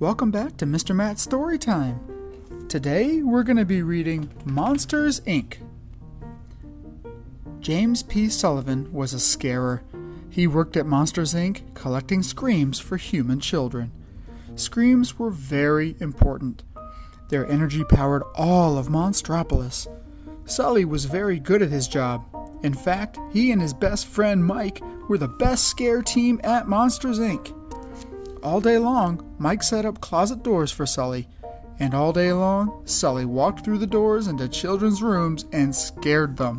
Welcome back to Mr. Matt's Story Time. Today we're going to be reading Monsters Inc. James P. Sullivan was a scarer. He worked at Monsters Inc., collecting screams for human children. Screams were very important. Their energy powered all of Monstropolis. Sully was very good at his job. In fact, he and his best friend Mike were the best scare team at Monsters Inc. All day long, Mike set up closet doors for Sully, and all day long, Sully walked through the doors into children's rooms and scared them.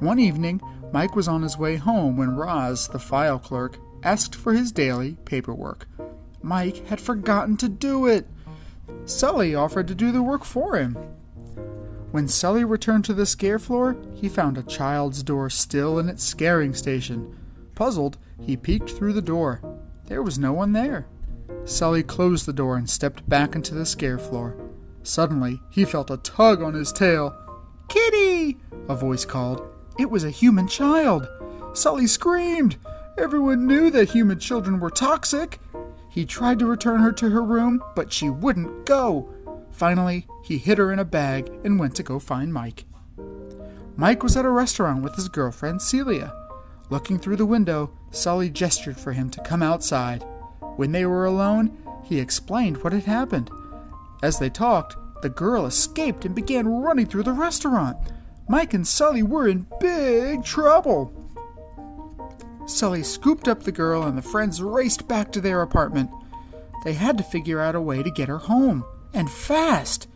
One evening, Mike was on his way home when Roz, the file clerk, asked for his daily paperwork. Mike had forgotten to do it. Sully offered to do the work for him. When Sully returned to the scare floor, he found a child's door still in its scaring station. Puzzled, he peeked through the door. There was no one there. Sully closed the door and stepped back into the scare floor. Suddenly, he felt a tug on his tail. Kitty! A voice called. It was a human child. Sully screamed. Everyone knew that human children were toxic. He tried to return her to her room, but she wouldn't go. Finally, he hid her in a bag and went to go find Mike. Mike was at a restaurant with his girlfriend Celia. Looking through the window, Sully gestured for him to come outside. When they were alone, he explained what had happened. As they talked, the girl escaped and began running through the restaurant. Mike and Sully were in big trouble. Sully scooped up the girl, and the friends raced back to their apartment. They had to figure out a way to get her home, and fast.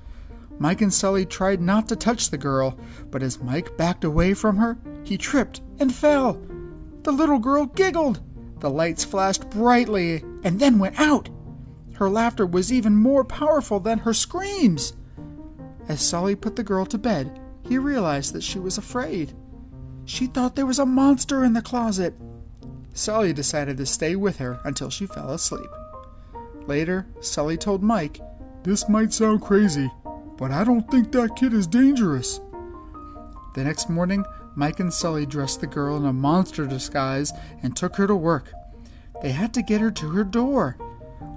Mike and Sully tried not to touch the girl, but as Mike backed away from her, he tripped and fell. The little girl giggled. The lights flashed brightly and then went out. Her laughter was even more powerful than her screams. As Sully put the girl to bed, he realized that she was afraid. She thought there was a monster in the closet. Sully decided to stay with her until she fell asleep. Later, Sully told Mike, This might sound crazy, but I don't think that kid is dangerous. The next morning, Mike and Sully dressed the girl in a monster disguise and took her to work. They had to get her to her door.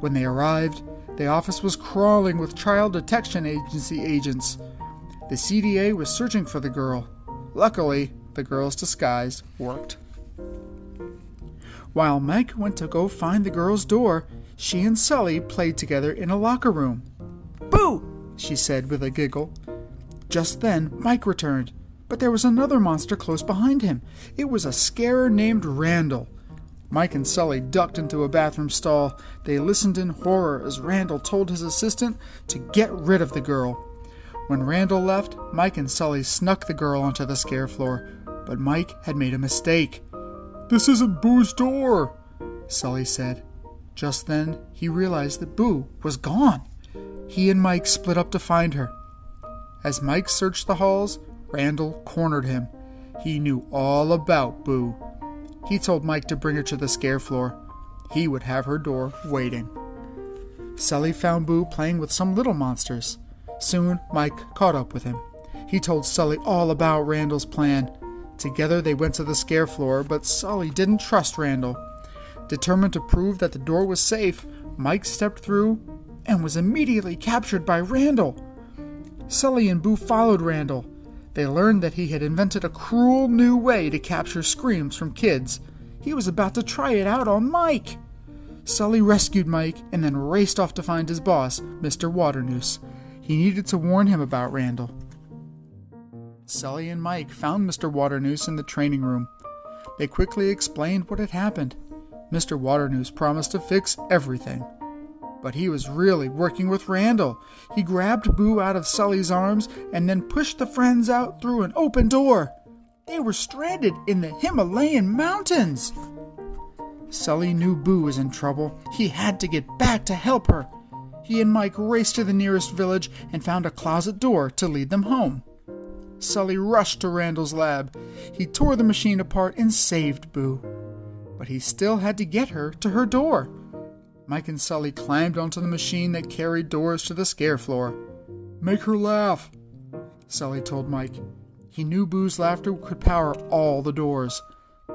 When they arrived, the office was crawling with Child Detection Agency agents. The CDA was searching for the girl. Luckily, the girl's disguise worked. While Mike went to go find the girl's door, she and Sully played together in a locker room. Boo! she said with a giggle. Just then, Mike returned. But there was another monster close behind him. It was a scarer named Randall. Mike and Sully ducked into a bathroom stall. They listened in horror as Randall told his assistant to get rid of the girl. When Randall left, Mike and Sully snuck the girl onto the scare floor, but Mike had made a mistake. This isn't Boo's door, Sully said. Just then, he realized that Boo was gone. He and Mike split up to find her. As Mike searched the halls, Randall cornered him. He knew all about Boo. He told Mike to bring her to the scare floor. He would have her door waiting. Sully found Boo playing with some little monsters. Soon, Mike caught up with him. He told Sully all about Randall's plan. Together, they went to the scare floor, but Sully didn't trust Randall. Determined to prove that the door was safe, Mike stepped through and was immediately captured by Randall. Sully and Boo followed Randall. They learned that he had invented a cruel new way to capture screams from kids. He was about to try it out on Mike. Sully rescued Mike and then raced off to find his boss, Mr. Waternoose. He needed to warn him about Randall. Sully and Mike found Mr. Waternoose in the training room. They quickly explained what had happened. Mr. Waternoose promised to fix everything. But he was really working with Randall. He grabbed Boo out of Sully's arms and then pushed the friends out through an open door. They were stranded in the Himalayan mountains. Sully knew Boo was in trouble. He had to get back to help her. He and Mike raced to the nearest village and found a closet door to lead them home. Sully rushed to Randall's lab. He tore the machine apart and saved Boo. But he still had to get her to her door. Mike and Sully climbed onto the machine that carried doors to the scare floor. Make her laugh, Sully told Mike. He knew Boo's laughter could power all the doors.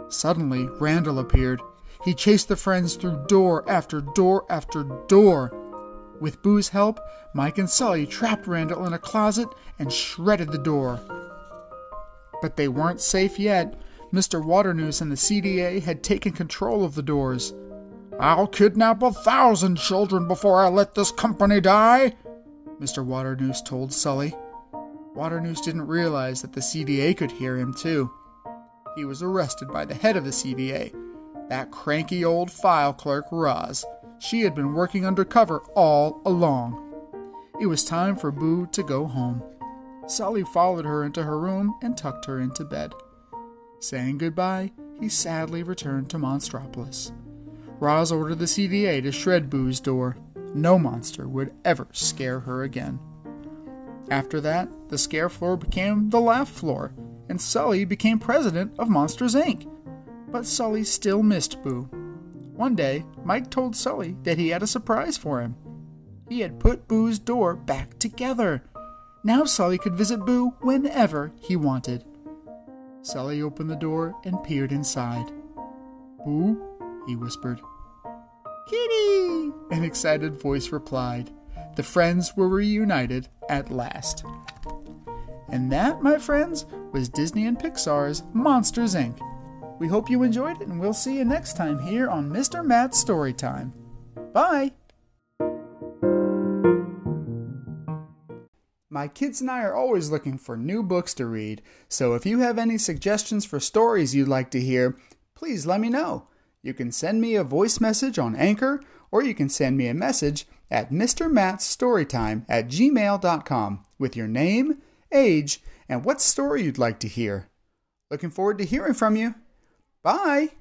Suddenly, Randall appeared. He chased the friends through door after door after door. With Boo's help, Mike and Sully trapped Randall in a closet and shredded the door. But they weren't safe yet. Mr. Waternoose and the CDA had taken control of the doors. I'll kidnap a thousand children before I let this company die, Mr. Waternoose told Sully. Waternoose didn't realize that the CDA could hear him, too. He was arrested by the head of the CDA, that cranky old file clerk, Roz. She had been working undercover all along. It was time for Boo to go home. Sully followed her into her room and tucked her into bed. Saying goodbye, he sadly returned to Monstropolis. Roz ordered the CDA to shred Boo's door. No monster would ever scare her again. After that, the scare floor became the laugh floor, and Sully became president of Monsters Inc. But Sully still missed Boo. One day, Mike told Sully that he had a surprise for him. He had put Boo's door back together. Now Sully could visit Boo whenever he wanted. Sully opened the door and peered inside. Boo, he whispered. Kitty! An excited voice replied. The friends were reunited at last. And that, my friends, was Disney and Pixar's Monsters Inc. We hope you enjoyed it, and we'll see you next time here on Mr. Matt's Storytime. Bye! My kids and I are always looking for new books to read, so if you have any suggestions for stories you'd like to hear, please let me know. You can send me a voice message on Anchor, or you can send me a message at mrmattsstorytime at gmail.com with your name, age, and what story you'd like to hear. Looking forward to hearing from you. Bye!